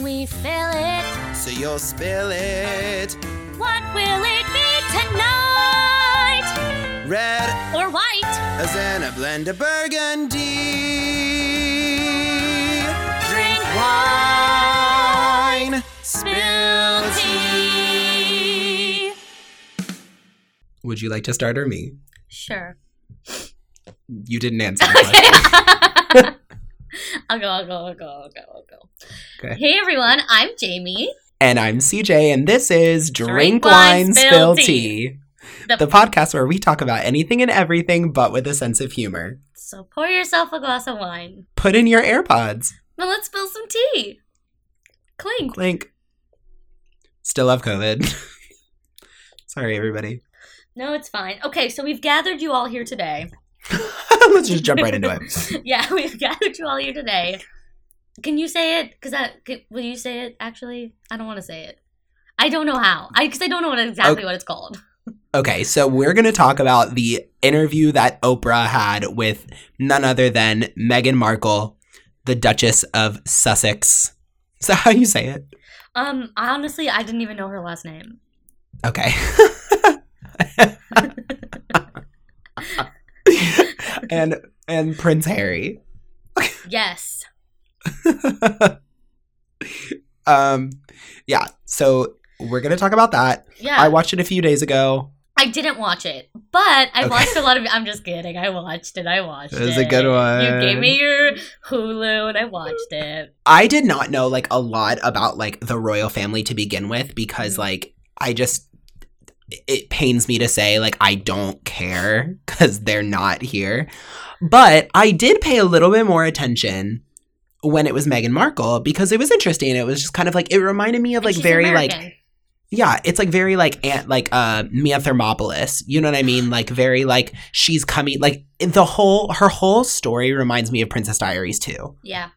when we fill it. So you'll spill it. What will it be tonight? Red Or white? as in a blend of burgundy. Drink Wine. Spill tea. Would you like to start or me? Sure. You didn't answer the question. I'll go, I'll go, I'll go, I'll go, I'll go. Okay. Hey everyone, I'm Jamie. and I'm CJ, and this is Drink, Drink Wine, Wine, Spill Spill Tea. The- The podcast where we talk about anything and everything, but with a sense of humor. So pour yourself a glass of wine. Put in your AirPods. Well, let's spill some tea. Clink. Clink. Still have COVID. Sorry, everybody. No, it's fine. Okay, so we've gathered you all here today. Let's just jump right into it. yeah, we've gathered you all here today. Can you say it? Because that c- will you say it? Actually, I don't want to say it. I don't know how. I because I don't know what exactly Okay. what it's called. Okay, so we're going to talk about the interview that Oprah had with none other than Meghan Markle, the Duchess of Sussex. Is that how you say it? Um, honestly, I didn't even know her last name. Okay. and and Prince Harry. Yes. um yeah, so we're going to talk about that. Yeah. I watched it a few days ago. I didn't watch it, but I Okay. watched a lot of. I'm just kidding. I watched it. I watched it. It was a good one. You gave me your Hulu, and I watched it. I did not know like a lot about like the royal family to begin with because Mhm. like I just it pains me to say like I don't care cuz they're not here. But I did pay a little bit more attention when it was Meghan Markle because it was interesting. It was just kind of like it reminded me of like very American. like yeah, it's like very like ant like uh Mia Thermopolis. You know what I mean? Like very like she's coming like the whole her whole story reminds me of Princess Diaries too. yeah.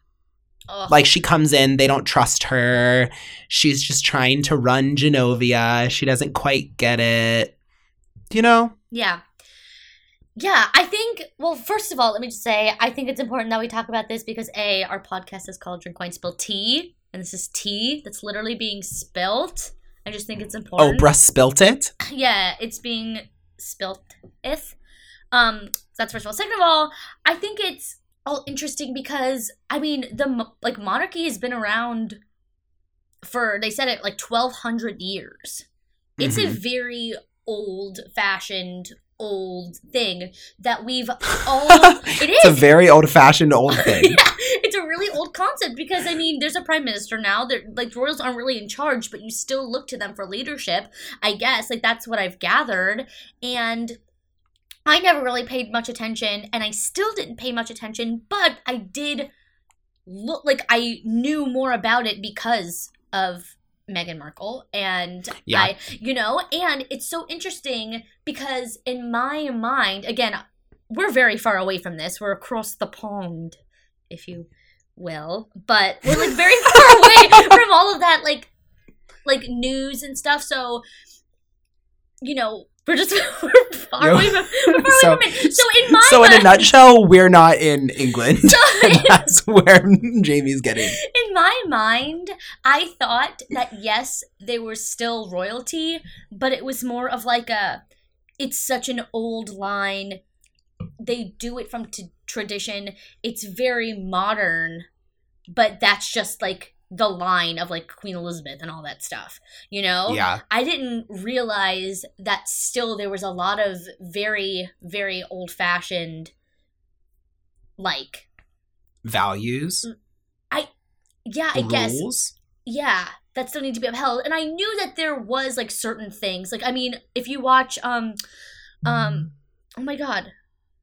Ugh. Like she comes in, they don't trust her. She's just trying to run Genovia. She doesn't quite get it. You know? Yeah. Yeah, I think, well, first of all, let me just say, I think it's important that we talk about this because A, our podcast is called Drink Wine Spill Tea, and this is tea that's literally being spilt. I just think it's important. Oh, important. bruh spilt it. Yeah, it's being spilt. If. Um, that's first of all. Second of all, I think it's all interesting because, I mean, the, like, monarchy has been around for, they said it, like 1,200 years it's a Mhm. very old fashioned old thing that we've all it is It's a very old fashioned old thing. yeah, it's a really old concept because I mean, there's a prime minister now. They're like royals aren't really in charge, but you still look to them for leadership. I guess like that's what I've gathered, and I never really paid much attention, and I still didn't pay much attention, but I did look like I knew more about it because of Meghan Markle and Yeah. I you know and it's so interesting because in my mind again we're very far away from this we're across the pond if you will but we're like very far away from all of that like like news and stuff so you know we're just we're far away from, we're far So- away from it so in my so in a nutshell, we're not in England. so and that's where Jamie's getting. in my mind, I thought that yes, they were still royalty, but it was more of like a it's such an old line. They do it from t- tradition. It's very modern, but that's just like the line of like Queen Elizabeth and all that stuff, you know? Yeah. I didn't realize that still there was a lot of very, very old fashioned, like, Values. I, yeah, I guess rules. yeah that still need to be upheld and i knew that there was like certain things like i mean if you watch um um oh my god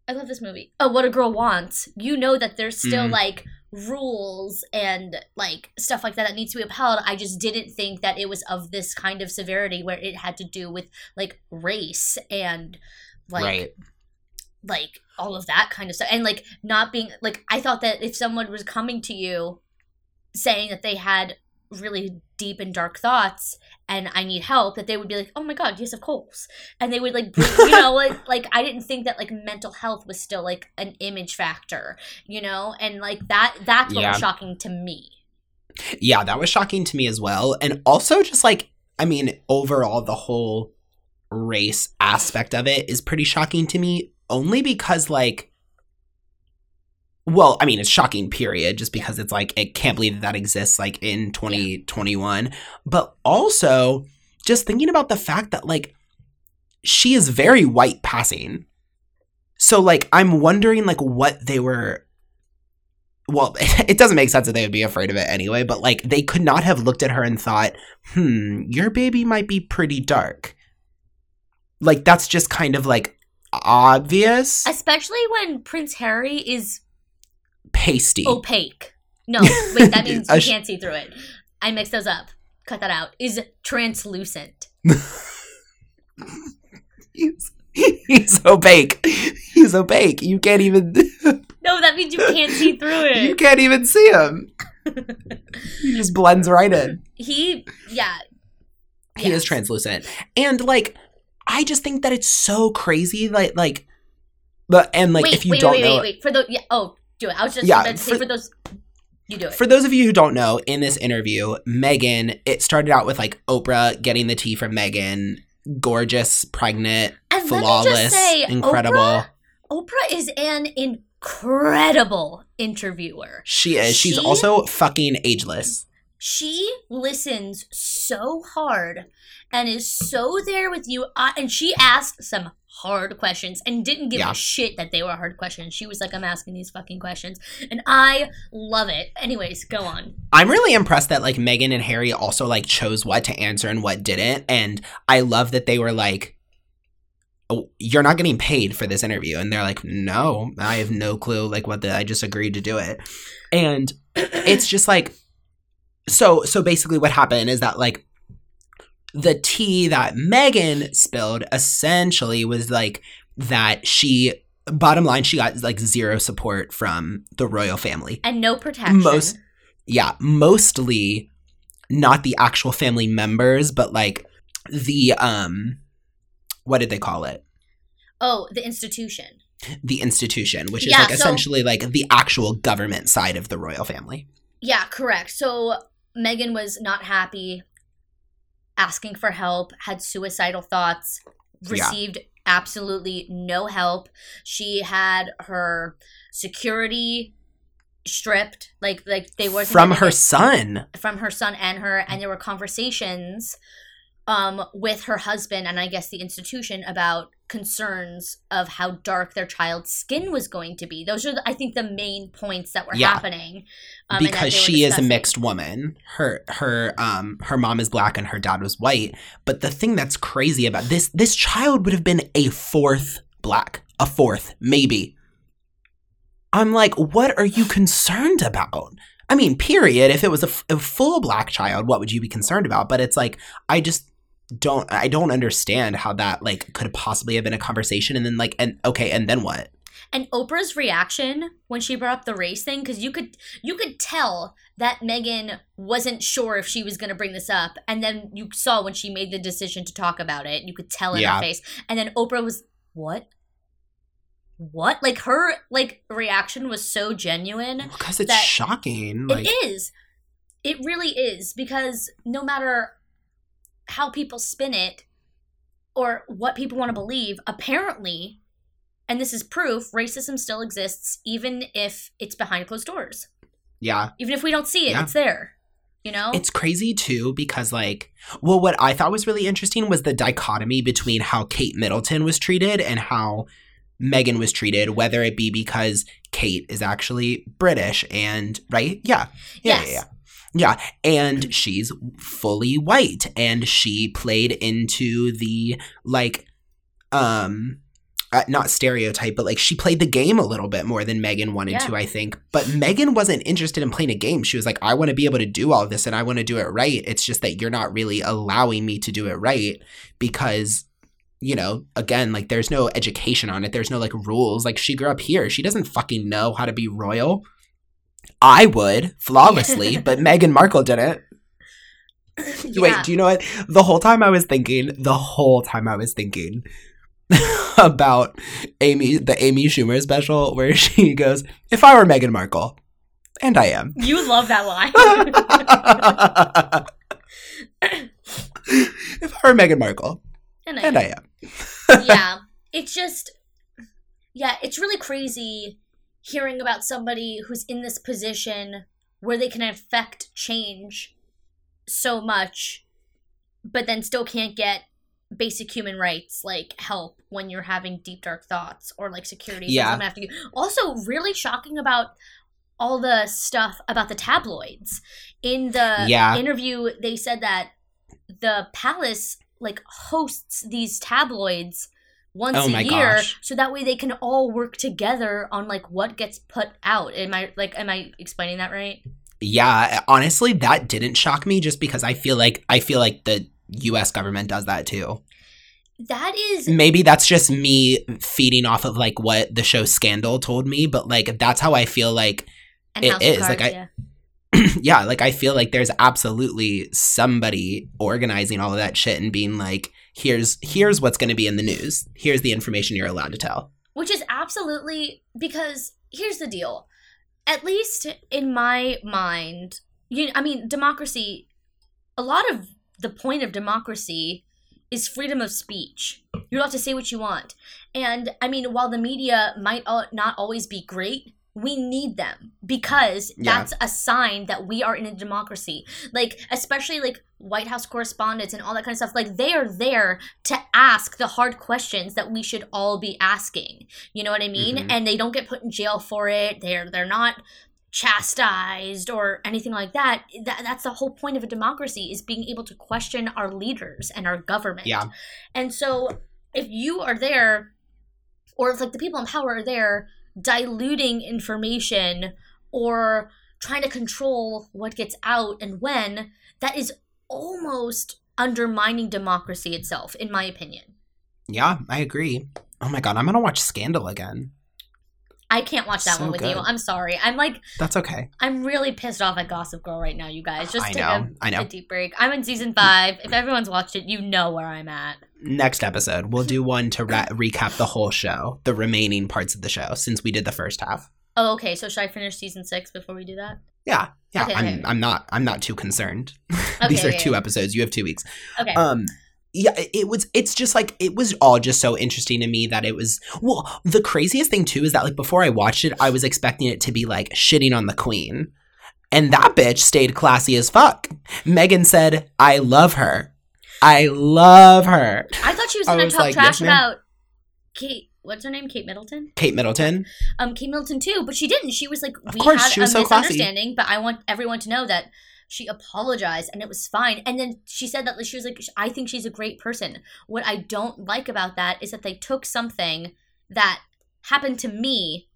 i love this movie oh what a girl wants you know that there's still Mhm. like rules and like stuff like that that needs to be upheld i just didn't think that it was of this kind of severity where it had to do with like race and like right. like all of that kind of stuff and like not being like i thought that if someone was coming to you saying that they had really deep and dark thoughts and i need help that they would be like oh my god yes of course and they would like bring, you know like like i didn't think that like mental health was still like an image factor you know and like that that's what Yeah. was shocking to me Yeah, that was shocking to me as well. And also just like I mean, overall the whole race aspect of it is pretty shocking to me only because like well, I mean, it's shocking, period, just because it's like, it can't believe that that exists like in 2021. But also, just thinking about the fact that like she is very white passing. So, like, I'm wondering like what they were. Well, it doesn't make sense that they would be afraid of it anyway, but like, they could not have looked at her and thought, hmm, your baby might be pretty dark. Like, that's just kind of like obvious. Especially when Prince Harry is pasty. opaque. No, wait, that means you sh- can't see through it. I mixed those up. Cut that out. Is translucent. He's, he's opaque. He's opaque. You can't even No, that means you can't see through it. you can't even see him. He just blends right in. He, yeah. He is translucent. And like I just think that it's so crazy like like but and like wait, if you wait, don't wait, know wait, wait. For the, yeah, oh, do it. I was just Yeah, about to say for- for those, you do it. For those of you who don't know, in this interview, Meghan, it started out with like Oprah getting the tea from Meghan, gorgeous, pregnant, and flawless, just say, incredible. Oprah, Oprah is an incredible interviewer. She is. She's also fucking ageless. She listens so hard and is so there with you. Uh, and she asked some hard questions and didn't give Yeah. a shit that they were hard questions. She was like, I'm asking these fucking questions. And I love it. Anyways, go on. I'm really impressed that like Meghan and Harry also like chose what to answer and what didn't. And I love that they were like, oh, you're not getting paid for this interview. And they're like, no, I have no clue like what the, I just agreed to do it. And it's just like, so, so basically what happened is that like the tea that Meghan spilled essentially was like that she, bottom line, she got like zero support from the royal family And no protection. Most- yeah, mostly not the actual family members, but like the um what did they call it? oh, the institution. The institution, which is Yeah, like so- essentially like the actual government side of the royal family. Yeah, correct. So Meghan was not happy, asking for help, had suicidal thoughts, Yeah. received absolutely no help. She had her security stripped, like like they were From her son. from her son and her, and there were conversations um with her husband and I guess the institution about concerns of how dark their child's skin was going to be. Those are, the, I think, the main points that were Yeah. happening. um, because she is a mixed woman. Her her um her mom is black and her dad was white. But the thing that's crazy about this this child would have been a fourth black, a fourth maybe. I'm like, what are you concerned about? I mean, period. If it was a, f- a full black child, what would you be concerned about? But it's like I just don't I don't understand how that like could possibly have been a conversation and then like and okay and then what? And Oprah's reaction when she brought up the race thing, because you could you could tell that Meghan wasn't sure if she was going to bring this up, and then you saw when she made the decision to talk about it, you could tell in Yeah. her face. And then Oprah was what? What? Like her like reaction was so genuine. Because it's shocking. Like it is. It really is because no matter how people spin it or what people want to believe, apparently, and this is proof, racism still exists even if it's behind closed doors. yeah. Even if we don't see it, Yeah. it's there. You know? It's crazy too because like well what I thought was really interesting was the dichotomy between how Kate Middleton was treated and how Meghan was treated whether it be because Kate is actually British and right? Yeah. Yeah, Yes. yeah, yeah. Yeah, and she's fully white and she played into the like um uh, not stereotype, but like she played the game a little bit more than Meghan wanted Yeah. to, I think. But Meghan wasn't interested in playing a game. She was like, I want to be able to do all this and I want to do it right. It's just that you're not really allowing me to do it right because, you know, again, like there's no education on it. There's no like rules. Like she grew up here. She doesn't fucking know how to be royal. I would flawlessly, but Meghan Markle didn't. Yeah. Wait, do you know what? The whole time I was thinking, the whole time I was thinking about Amy, the Amy Schumer special, where she goes, "If I were Meghan Markle," And I am. You love that line. if I were Meghan Markle, and I and am. I am. yeah, it's just, yeah, it's really crazy hearing about somebody who's in this position where they can affect change so much, but then still can't get basic human rights like help when you're having deep dark thoughts or like security. Yeah. have to- Also, really shocking about all the stuff about the tabloids. In the Yeah. interview, they said that the palace like hosts these tabloids once Oh a year gosh. so that way they can all work together on like what gets put out am i like am i explaining that right Yeah, honestly, that didn't shock me just because I feel like I feel like the US government does that too. that is Maybe that's just me feeding off of like what the show Scandal told me, but like that's how I feel like and it House is, like, I- yeah. yeah, like I feel like there's absolutely somebody organizing all of that shit and being like, here's here's what's going to be in the news. Here's the information you're allowed to tell. which is absolutely because here's the deal at least in my mind you i mean democracy a lot of the point of democracy is freedom of speech you're allowed to say what you want and i mean while the media might not always be great we need them because Yeah. that's a sign that we are in a democracy like especially like white house correspondents and all that kind of stuff like they are there to ask the hard questions that we should all be asking you know what I mean? Mhm. And they don't get put in jail for it. They're they're not chastised or anything like that. that. That's the whole point of a democracy is being able to question our leaders and our government. Yeah. And so if you are there or if like the people in power are there diluting information or trying to control what gets out and when, that is almost undermining democracy itself, in my opinion. Yeah, I agree. Oh my god, I'm going to watch Scandal again. I can't watch that So one with you. I'm sorry. I'm like That's okay. I'm really pissed off at Gossip Girl right now, you guys. Just I take know. A, I know. a deep break. I'm in season five. If everyone's watched it, you know where I'm at. Next episode, we'll do one to ra- recap the whole show, the remaining parts of the show since we did the first half. Oh, okay. So should I finish season six before we do that? Yeah. Yeah, Okay, I'm okay. I'm not I'm not too concerned. These are two episodes. You have 2 weeks. Okay. um yeah it- was it's just like it was all just so interesting to me that it was well the craziest thing too is that like before i watched it i was expecting it to be like shitting on the queen and that bitch stayed classy as fuck meghan said i love her i love her I thought she was gonna was talk like, trash yes, about Kate. What's her name? Kate Middleton. kate middleton Um, Kate Middleton too, but she didn't. She was like, Of we course, had she was a so classy. but I want everyone to know that she apologized and it was fine. And then she said that she was like, I think she's a great person. What I don't like about that is that they took something that happened to me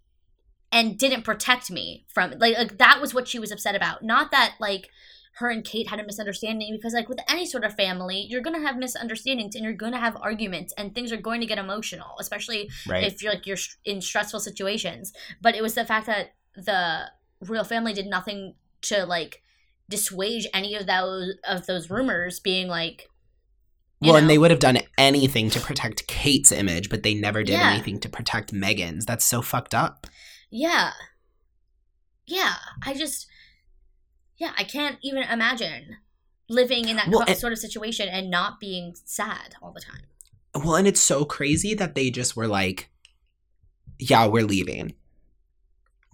and didn't protect me from it. Like, like that was what she was upset about. Not that like her and Kate had a misunderstanding because like with any sort of family, you're gonna have misunderstandings and you're gonna have arguments and things are going to get emotional, especially right if you're like you're in stressful situations. But it was the fact that the royal family did nothing to like dissuade any of those of those rumors being like well and they would have done anything to protect kate's image but they never did Yeah. anything to protect meghan's that's so fucked up yeah yeah i just yeah i can't even imagine living in that Well, co- and- sort of situation and not being sad all the time Well, and it's so crazy that they just were like, yeah, we're leaving.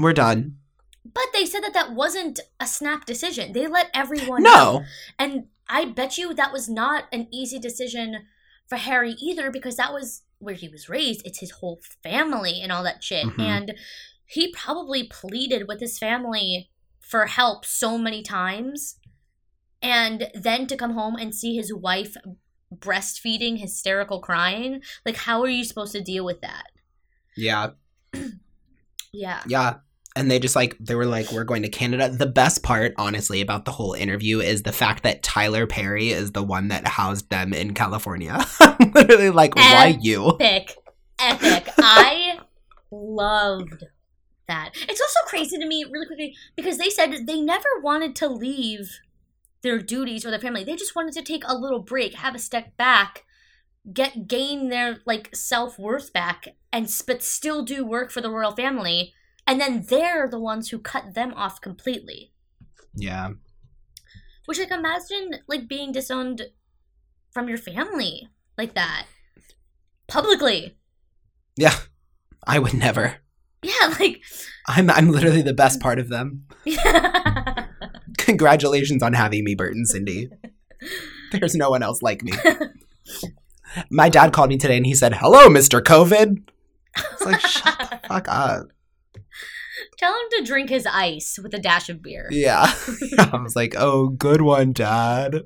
We're done. But they said that that wasn't a snap decision they let everyone know No. And I bet you that was not an easy decision for Harry either because that was where he was raised. It's his whole family and all that shit. Mhm. And he probably pleaded with his family for help so many times. And then to come home and see his wife breastfeeding, hysterical crying. Like, how are you supposed to deal with that? Yeah. Yeah. Yeah. And they just like, they were like, we're going to Canada. The best part, honestly, about the whole interview is the fact that Tyler Perry is the one that housed them in California. Literally like, why you? epic, epic. I loved that. It's also crazy to me, really quickly, because they said they never wanted to leave their duties or their family. They just wanted to take a little break, have a step back, get gain their like self worth back, and but still do work for the royal family. And then they're the ones who cut them off completely. Yeah. Which like imagine like being disowned from your family like that publicly. Yeah. I would never. Yeah, like I'm I'm literally the best part of them. Congratulations on having me, Bert and Cindy. There's no one else like me. My dad called me today and he said, Hello, Mr. COVID. It's like, shut the fuck up. Tell him to drink his ice with a dash of beer. Yeah. I was like, Oh, good one, dad.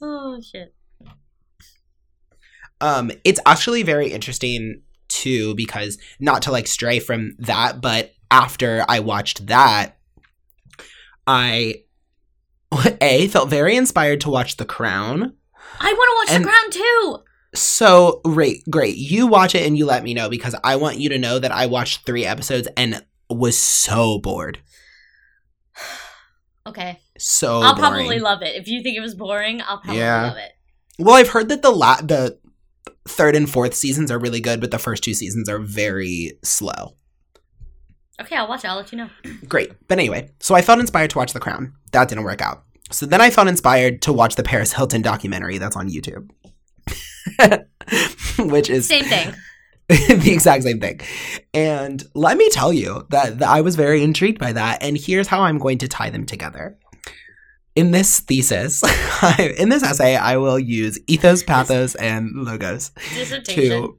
Oh shit. Um, it's actually very interesting too, because not to like stray from that, but after I watched that, I A felt very inspired to watch The Crown. I want to watch And- The Crown too. So great, great. You watch it and you let me know because I want you to know that I watched three episodes and was so bored. Okay. So I'll boring. probably love it. If you think it was boring, I'll probably Yeah. love it. Well, I've heard that the la- the third and fourth seasons are really good, but the first two seasons are very slow. Okay, I'll watch it. I'll let you know. Great. But anyway, so I felt inspired to watch The Crown. That didn't work out. So then I felt inspired to watch the Paris Hilton documentary that's on YouTube. Which is Same thing. the exact same thing. And let me tell you that, that I was very intrigued by that. And here's how I'm going to tie them together. In this thesis, in this essay, I will use ethos, pathos, and logos to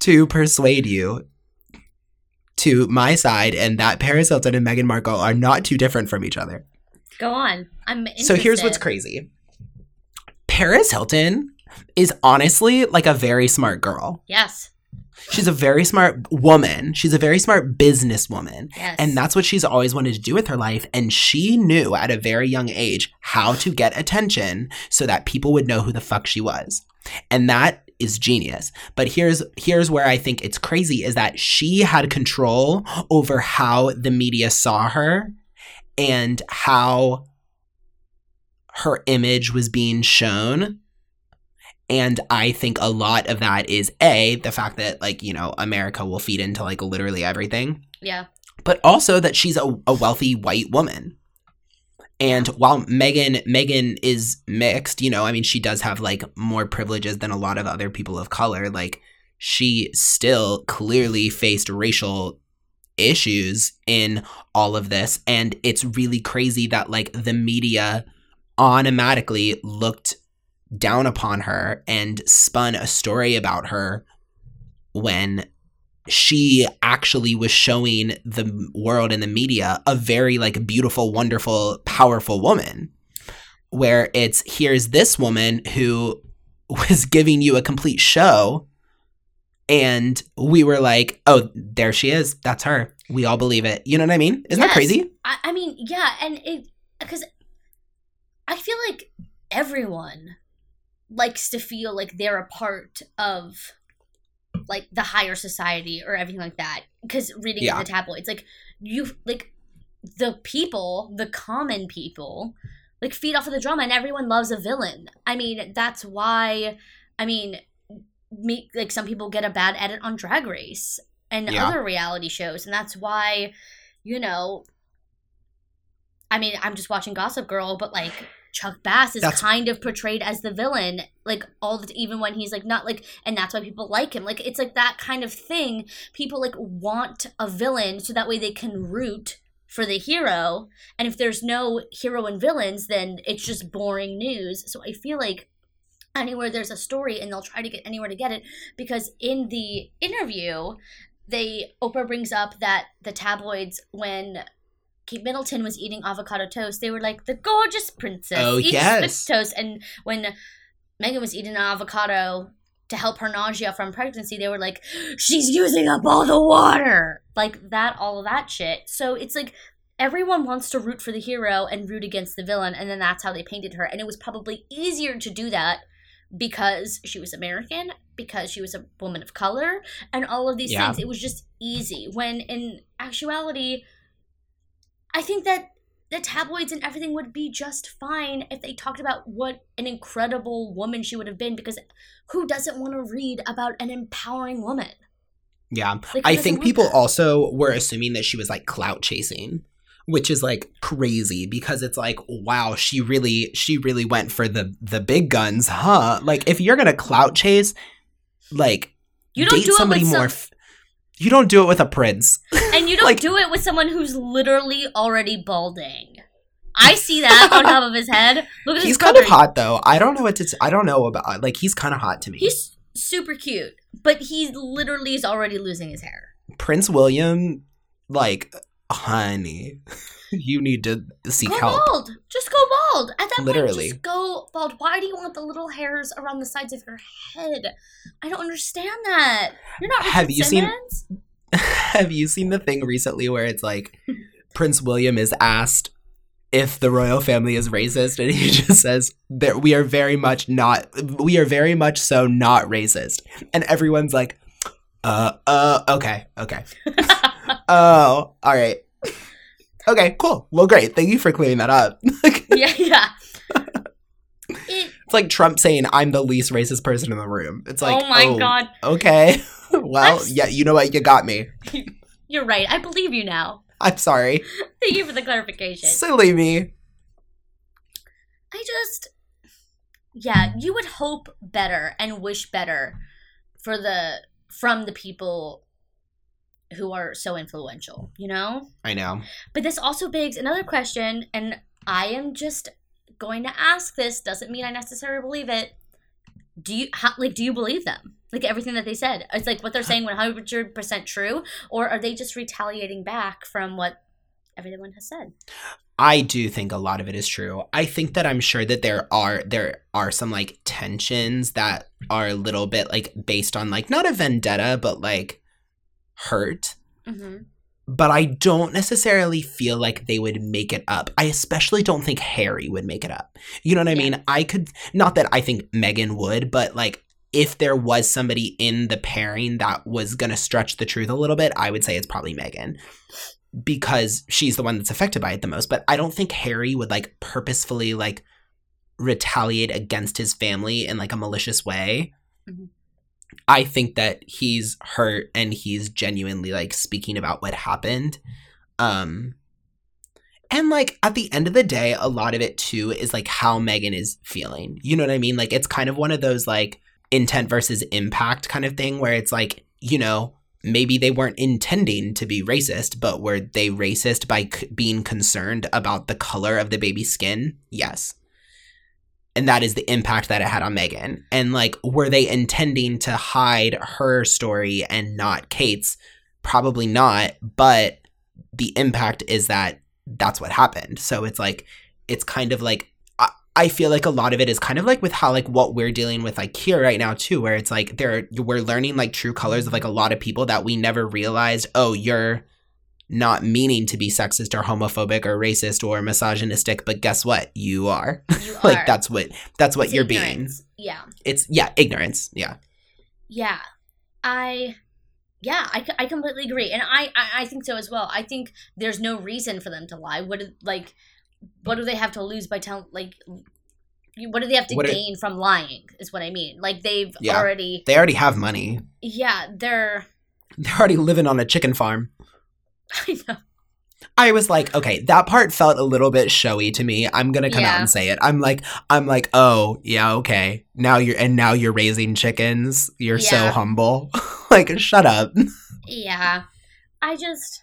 to persuade you to my side and that Paris Hilton and Meghan Markle are not too different from each other. Go on. I'm interested. So here's what's crazy. Paris Hilton is honestly like a very smart girl. Yes. She's a very smart woman. She's a very smart businesswoman. Yes. And that's what she's always wanted to do with her life. And she knew at a very young age how to get attention so that people would know who the fuck she was. And that is genius. But here's here's where I think it's crazy is that she had control over how the media saw her and how her image was being shown. And I think a lot of that is A, the fact that, like, you know, America will feed into, like, literally everything yeah. but also that she's a, a wealthy white woman. And while Meghan Meghan is mixed, you know, I mean, she does have like more privileges than a lot of other people of color. Like, she still clearly faced racial issues in all of this, and it's really crazy that like the media automatically looked down upon her and spun a story about her when she actually was showing the world and the media a very like beautiful wonderful powerful woman. Where it's here's this woman who was giving you a complete show and we were like oh there she is. That's her. We all believe it. You know what i mean? Isn't that crazy? I, I mean, yeah, and it because I feel like everyone likes to feel like they're a part of like the higher society or everything like that. Because reading Yeah. in the tabloids, like you like the people, the common people, like feed off of the drama, and everyone loves a villain. I mean, that's why. I mean, me like some people get a bad edit on Drag Race and Yeah. other reality shows, and that's why you know. I mean, I'm just watching Gossip Girl, but like Chuck Bass is That's- kind of portrayed as the villain, like all the even when he's like not like, and that's why people like him. Like it's like that kind of thing. People like want a villain so that way they can root for the hero. And if there's no hero and villains, then it's just boring news. So I feel like anywhere there's a story and they'll try to get anywhere to get it because in the interview they Oprah brings up that the tabloids when Kate Middleton was eating avocado toast, they were like the gorgeous princess Oh, eats yes. this toast, and when Meghan was eating an avocado to help her nausea from pregnancy, they were like, she's using up all the water, like that, all of that shit. So it's like everyone wants to root for the hero and root against the villain, and then that's how they painted her, and it was probably easier to do that because she was American, because she was a woman of color, and all of these Yeah. things. It was just easy. When in actuality, I think that the tabloids and everything would be just fine if they talked about what an incredible woman she would have been because who doesn't want to read about an empowering woman? Yeah. Like, I think people that? also were assuming that she was like clout chasing, which is like crazy because it's like, wow, she really she really went for the the big guns, huh? Like if you're gonna clout chase, like you don't date do somebody some, more. F- you don't do it with a prince. and you don't like- do it with someone who's literally already balding. I see that on top of his head. Look at He's his kind of hot though. I don't know what to. T- I don't know about like he's kind of hot to me. He's super cute, but he literally is already losing his hair. Prince William, like, honey, you need to seek Go help. bald. Just go bald. At that Literally. point, just go bald. Why do you want the little hairs around the sides of your head? I don't understand that. You're not Have you seen- Have you seen the thing recently where it's like Prince William is asked if the royal family is racist and he just says that we are very much not we are very much so not racist. And everyone's like uh uh okay, okay. oh, all right. Okay, cool. Well, great. Thank you for clearing that up. it's yeah, yeah. It, like Trump saying I'm the least racist person in the room. It's oh like oh my god, Okay. well, I'm yeah, you know what? You got me. you're right. I believe you now. I'm sorry. Thank you for the clarification. Silly me. I just, yeah, you would hope better and wish better for the from the people who are so influential, you know. I know. But this also begs another question, and I am just going to ask this. Doesn't mean I necessarily believe it. Do you how, like? Do you believe them? Like everything that they said? It's like what they're saying, one hundred percent true, or are they just retaliating back from what everyone has said? I do think a lot of it is true. I think that I'm sure that there are there are some like tensions that are a little bit like based on like not a vendetta but like hurt. Mm-hmm. But I don't necessarily feel like they would make it up. I especially don't think Harry would make it up. You know what I Yeah. mean? I could not that I think Meghan would, but like if there was somebody in the pairing that was gonna stretch the truth a little bit, I would say it's probably Meghan. Because she's the one that's affected by it the most. But I don't think Harry would like purposefully like retaliate against his family in like a malicious way. Mhm. I think that he's hurt and he's genuinely like speaking about what happened. Um and like at the end of the day, a lot of it too is like how Meghan is feeling. You know what I mean? Like it's kind of one of those like intent versus impact kind of thing where it's like, you know, maybe they weren't intending to be racist, but were they racist by c- being concerned about the color of the baby's skin? Yes. And that is the impact that it had on Meghan. And like, were they intending to hide her story and not Kate's? Probably not. But the impact is that that's what happened. So it's like, it's kind of like, I, feel like a lot of it is kind of like with how like what we're dealing with like here right now too, where it's like there we're learning like true colors of like a lot of people that we never realized. Oh, you're not meaning to be sexist or homophobic or racist or misogynistic, but guess what? You are. You like are. that's what that's what It's you're being. Yeah. It's yeah, ignorance. Yeah. Yeah, I, yeah, I, I completely agree, and I, I I think so as well. I think there's no reason for them to lie. What do- like, what do they have to lose by telling like? What do they have to What gain from lying? Is what I mean. Like they've Yeah. already, They already have money. yeah, they're. They're already living on a chicken farm. I know. I was like, okay, that part felt a little bit showy to me. I'm gonna come out and say it. I'm like, I'm like, oh yeah, okay. Now you're and now you're raising chickens. You're so humble. like, shut up. Yeah, I just.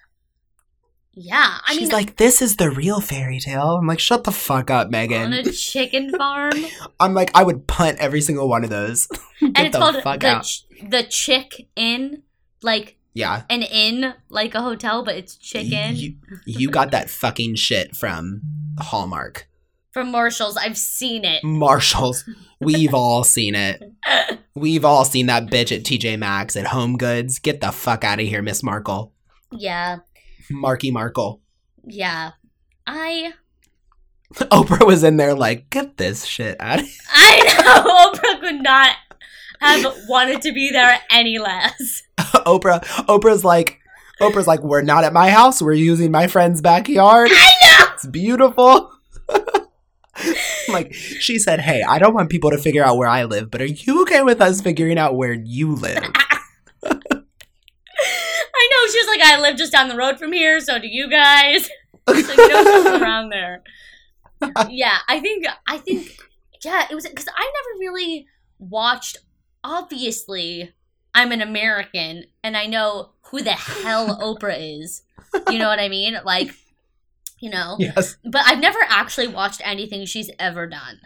Yeah, I She's mean, like, this is the real fairy tale. I'm like, shut the fuck up, Meghan. on a chicken farm, I'm like, I would punt every single one of those. Get and it's the called fuck the out. ch- the Chick in like Yeah. an inn, like a hotel, but it's chicken. You, you got that fucking shit from Hallmark. From Marshalls, I've seen it. Marshalls. We've all seen it. We've all seen that bitch at TJ Maxx at Home Goods. Get the fuck out of here, Miss Markle. Yeah, Marky Markle. yeah. I Oprah was in there like, get this shit out of here. I know Oprah could not have wanted to be there any less. Oprah Oprah's like Oprah's like, we're not at my house, we're using my friend's backyard. I know. It's beautiful. like she said, Hey, I don't want people to figure out where I live, but are you okay with us figuring out where you live? I know. She's like, I live just down the road from here, so do you guys. know something around there. Yeah, I think I think yeah, it was because I never really watched. Obviously, I'm an American, and I know who the hell Oprah is. You know what I mean? Like, you know. yes. But I've never actually watched anything she's ever done.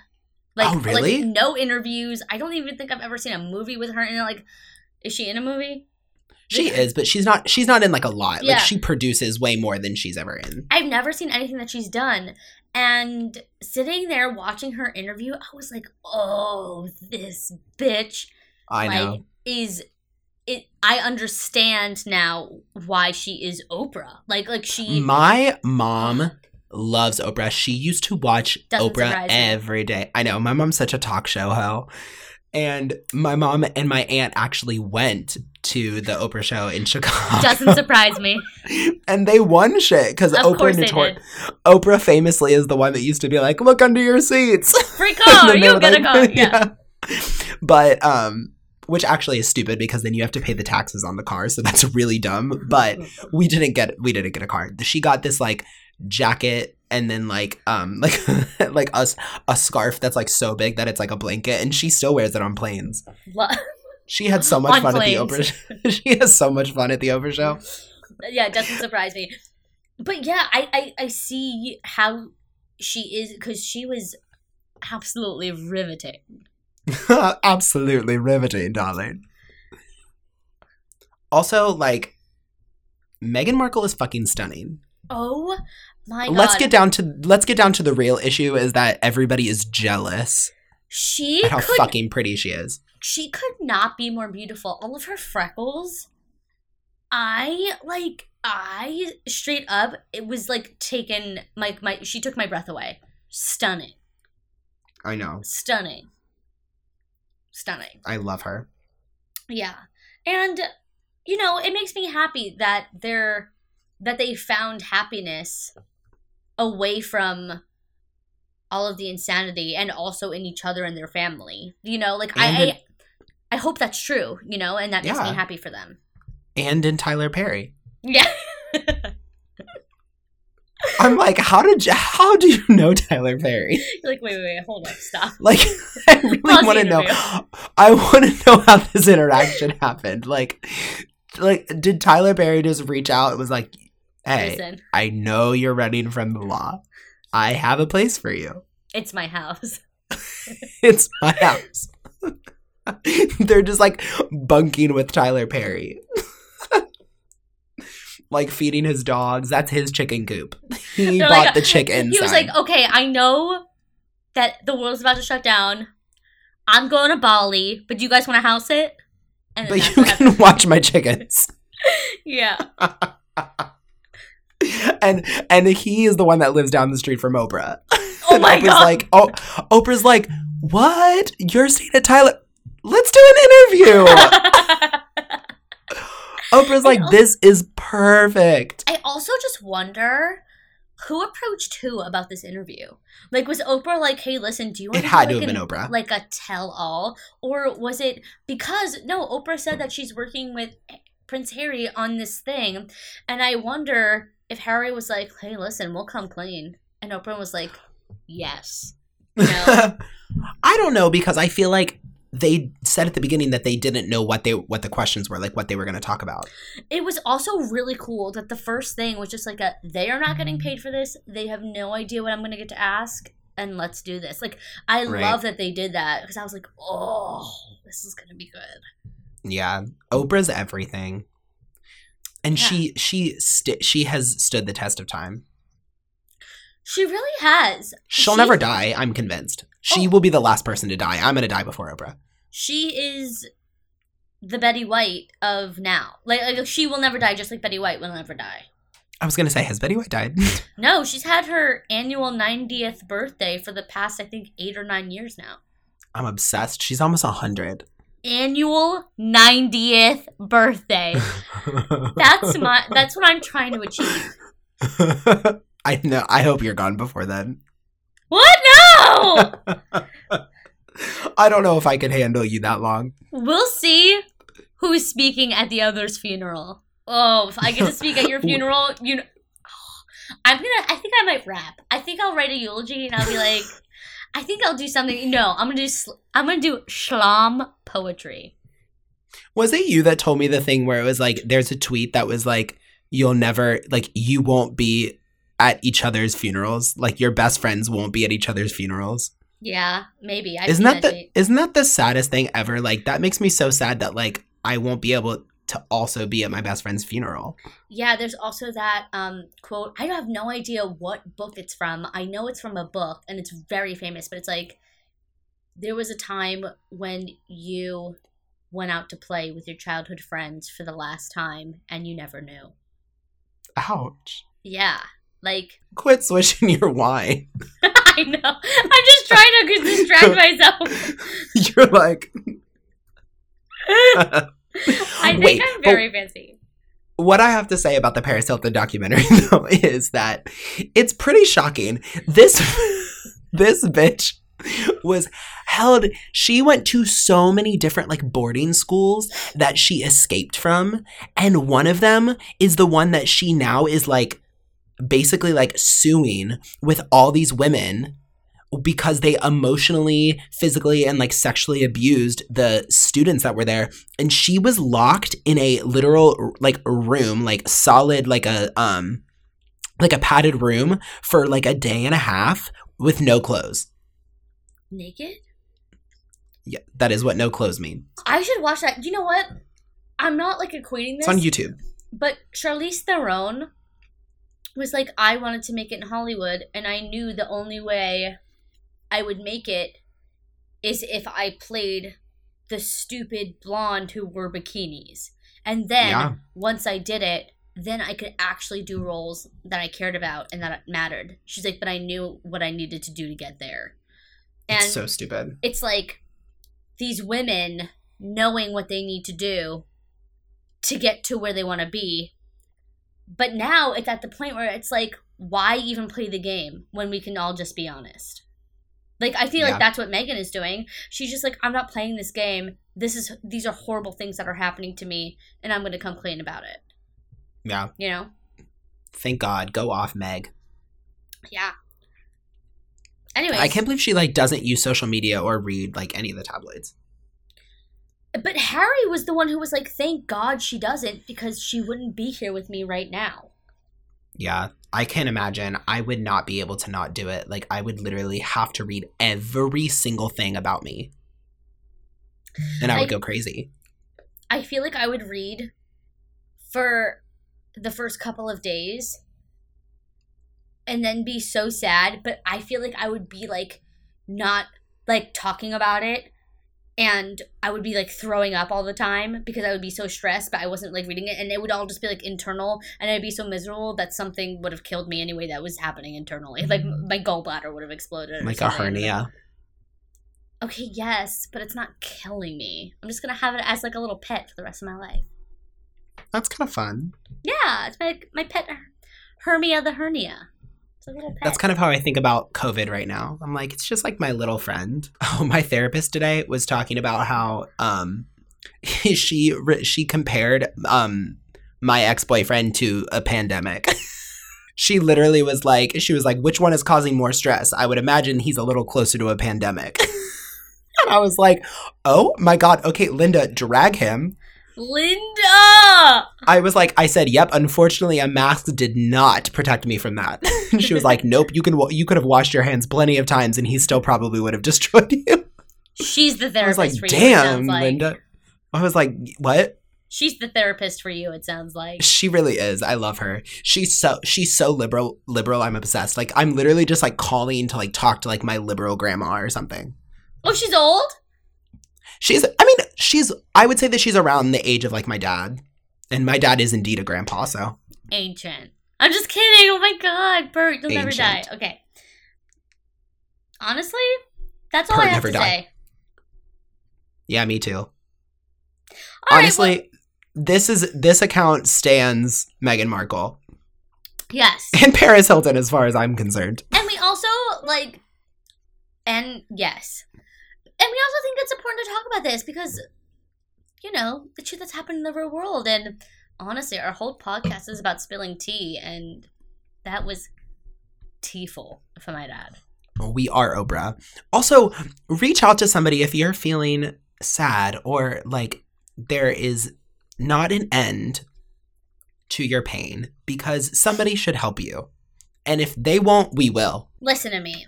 Like, Oh, really? like no interviews. I don't even think I've ever seen a movie with her in it. Like, is she in a movie? She is, but she's not she's not in like a lot. Yeah. Like she produces way more than she's ever in. I've never seen anything that she's done. And sitting there watching her interview, I was like, oh, this bitch I like, know. is it I understand now why she is Oprah. Like like she My mom loves Oprah. She used to watch Doesn't Oprah every day. I know. My mom's such a talk show hoe. And my mom and my aunt actually went to the Oprah show in Chicago. doesn't surprise me. and they won shit because Oprah notor- Oprah famously is the one that used to be like, "Look under your seats." Free car, you get a car. Yeah. But um which actually is stupid because then you have to pay the taxes on the car, so that's really dumb. But we didn't get we didn't get a car. She got this like jacket and then like um like like a, s- a scarf that's like so big that it's like a blanket and she still wears it on planes. She had so much On fun planes. at the Oprah. she has so much fun at the Oprah show. yeah, it doesn't surprise me. But yeah, I I, I see how she is because she was absolutely riveting. Absolutely riveting, darling. Also, like Meghan Markle is fucking stunning. Oh my god! Let's get down to let's get down to the real issue is that everybody is jealous She how could fucking pretty she is. she could not be more beautiful. All of her freckles, I like. I straight up, it was like taken my my. She took my breath away. Stunning, I know. stunning, stunning. I love her. Yeah. And you know, it makes me happy that they're that they found happiness away from all of the insanity and also in each other and their family. You know, like And I, I I hope that's true, you know, and that makes me happy for them. And in Tyler Perry. Yeah. I'm like, how did you, how do you know Tyler Perry? You're like, wait, wait, wait, hold up, stop. Like, I really want to know. I want to know how this interaction happened. Like, like, did Tyler Perry just reach out? and was like, "Hey, Listen, I know you're running from the law. I have a place for you. it's my house. It's my house." They're just like bunking with Tyler Perry. Like feeding his dogs. That's his chicken coop. He bought like- the chickens. He was like, okay, I know that the world's about to shut down. I'm going to Bali, but do you guys want to house it? And but you can watch my chickens. Yeah. and and he is the one that lives down the street from Oprah. Oh And my Oprah's god. like, oh, Oprah's like, what? You're staying at Tyler? Let's do an interview. Oprah's like, this is perfect. I also just wonder who approached who about this interview. Like, was Oprah like, "Hey, listen, do you want It had to like have been Oprah. like a tell-all, or was it because no? Oprah said that she's working with Prince Harry on this thing, and I wonder if Harry was like, "Hey, listen, we'll come clean," and Oprah was like, "Yes." I don't know because I feel like they said at the beginning that they didn't know what they what the questions were, like what they were going to talk about. It was also really cool that the first thing was just like a they are not getting paid for this. They have no idea what I'm going to get to ask and let's do this. Like I Right. love that they did that because I was like, "Oh, this is going to be good." Yeah, Oprah's everything, and Yeah. she she st- she has stood the test of time. She really has. She'll She- never die. I'm convinced. She Oh. will be the last person to die. I'm gonna die before Oprah. She is the Betty White of now. Like, like she will never die just like Betty White will never die. I was gonna say, has Betty White died? No, she's had her annual 90th birthday for the past I think 8 or 9 years now. I'm obsessed. She's almost hundred. Annual 90th birthday. That's my that's what I'm trying to achieve. I know. I hope you're gone before then. What? No! I don't know if I can handle you that long. we'll see who's speaking at the other's funeral. Oh, if I get to speak at your funeral, you know, I'm gonna. I think I might rap. I think I'll write a eulogy and I'll be like, I think I'll do something. No, I'm gonna do. sl- I'm gonna do shlom poetry. Was it you that told me the thing where it was like there's a tweet that was like you'll never like you won't be at each other's funerals like your best friends won't be at each other's funerals Yeah, maybe. I've isn't seen that the tweet. isn't that the saddest thing ever like that makes me so sad that like I won't be able to also be at my best friend's funeral Yeah, there's also that um, quote. I have no idea what book it's from. I know it's from a book and it's very famous, but it's like there was a time when you went out to play with your childhood friends for the last time and you never knew. ouch Yeah, like quit swishing your wine I know. I'm just trying to distract myself. you're like I think Wait, I'm but- very fancy. what I have to say about the Paris Hilton documentary though is that it's pretty shocking. This this bitch was held she went to so many different like boarding schools that she escaped from and one of them is the one that she now is like basically like suing with all these women because they emotionally, physically, and like sexually abused the students that were there. And she was locked in a literal like room, like solid, like a um like a padded room for like a day and a half with no clothes. Naked? Yeah, that is what no clothes mean. I should watch that. You know what? I'm not like equating this. It's on YouTube. But Charlize Theron was like, I wanted to make it in Hollywood, and I knew the only way I would make it is if I played the stupid blonde who wore bikinis. And then Yeah. once I did it, then I could actually do roles that I cared about and that mattered. She's like, but I knew what I needed to do to get there. And It's so stupid. it's like these women knowing what they need to do to get to where they want to be. But now it's at the point where it's like, why even play the game when we can all just be honest? Like I feel Yeah. like that's what Meghan is doing. She's just like, I'm not playing this game. This is these are horrible things that are happening to me, and I'm going to come clean about it. Yeah. You know? Thank God. Go off, Meg. Yeah. Anyway. I can't believe she like doesn't use social media or read like any of the tabloids. But Harry was the one who was like, "Thank God she doesn't, because she wouldn't be here with me right now." Yeah, I can imagine. I would not be able to not do it. Like, I would literally have to read every single thing about me. And I would I- go crazy. I feel like I would read for the first couple of days and then be so sad, but I feel like I would be like not like talking about it and I would be like throwing up all the time because I would be so stressed, but I wasn't like reading it and it would all just be like internal and I'd be so miserable that something would have killed me anyway that was happening internally. Like mm. my gallbladder would have exploded. or Like a hernia. Okay, yes, but it's not killing me. I'm just gonna have it as like a little pet for the rest of my life. That's kind of fun. Yeah, it's my my pet Hermia the hernia. That's kind of how I think about COVID right now. I'm like, it's just like my little friend. Oh, my therapist today was talking about how um she she compared um my ex-boyfriend to a pandemic. she literally was like she was like which one is causing more stress? I would imagine he's a little closer to a pandemic. and I was like, "Oh my god. Okay, Linda, drag him." Linda. I was like, I said, "Yep." Unfortunately, a mask did not protect me from that. And she was like, "Nope, you can. You could have washed your hands plenty of times, and he still probably would have destroyed you." She's the therapist. I was like, "Damn, like. Linda." I was like, "What?" She's the therapist for you. It sounds like. She really is. I love her. She's so she's so liberal. Liberal. I'm obsessed. Like I'm literally just like calling to like talk to like my liberal grandma or something. Oh, she's old. She's. I mean, she's. I would say that she's around the age of like my dad, and my dad is indeed a grandpa. So Ancient. I'm just kidding. Oh my god, Bert, you'll never die. Okay. Honestly, that's all Bert I have never to die. say. yeah, me too. All right, Honestly, well- this is this account stands Meghan Markle yes. and Paris Hilton, as far as I'm concerned. And we also like, and yes, and we also think it's important to talk about this because, you know, the shit that's happened in the real world, and honestly, our whole podcast is about spilling tea, and that was teaful, if I might add. We are Oprah. Also, reach out to somebody if you're feeling sad or like there is not an end to your pain because somebody should help you. And if they won't, we will. Listen to me.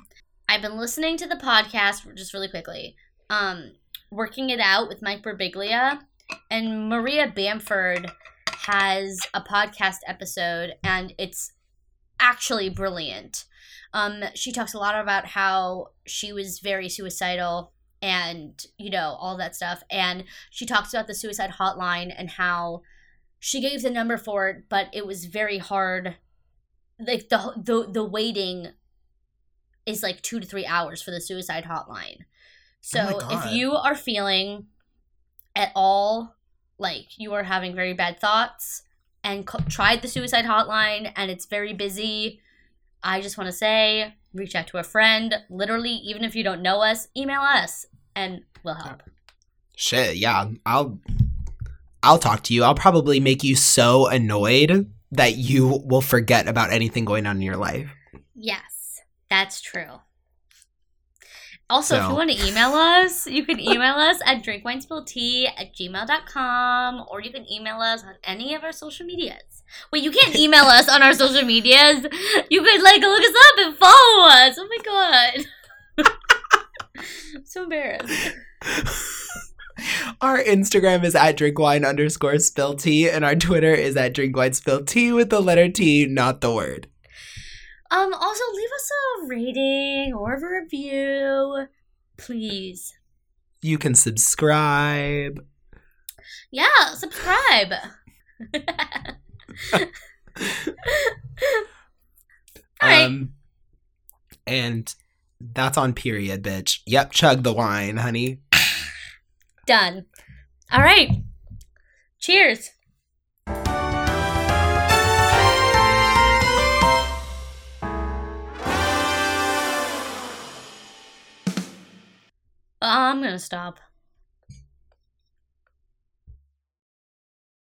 I've been listening to the podcast just really quickly. Um, working it out with Mike Birbiglia. And Maria Bamford has a podcast episode and it's actually brilliant. Um, she talks a lot about how she was very suicidal and you know all that stuff. And she talks about the suicide hotline and how she gave the number for it but it was very hard. Like the the the waiting is like 2 to 3 hours for the suicide hotline Oh so Oh if you are feeling at all like you are having very bad thoughts and co- tried the suicide hotline and it's very busy i just want to say reach out to a friend literally even if you don't know us email us and we'll help Shit, yeah. I'll I'll talk to you. I'll probably make you so annoyed that you will forget about anything going on in your life. yes that's true also if you want to email us you can email us at drinkwinespilltea at gmail.com or you can email us on any of our social medias. Wait you can't email us on our social medias. You could like look us up and follow us. Oh my god. I'm so embarrassed. Our Instagram is at drinkwine underscore spill tea, and our Twitter is at drinkwine spill tea with the letter T, not the word. Um, also leave us a rating or a review, please. You can subscribe. Yeah, subscribe. All right. Um, and that's on period, bitch. Yep, chug the wine, honey. Done. All right. Cheers. I'm gonna stop.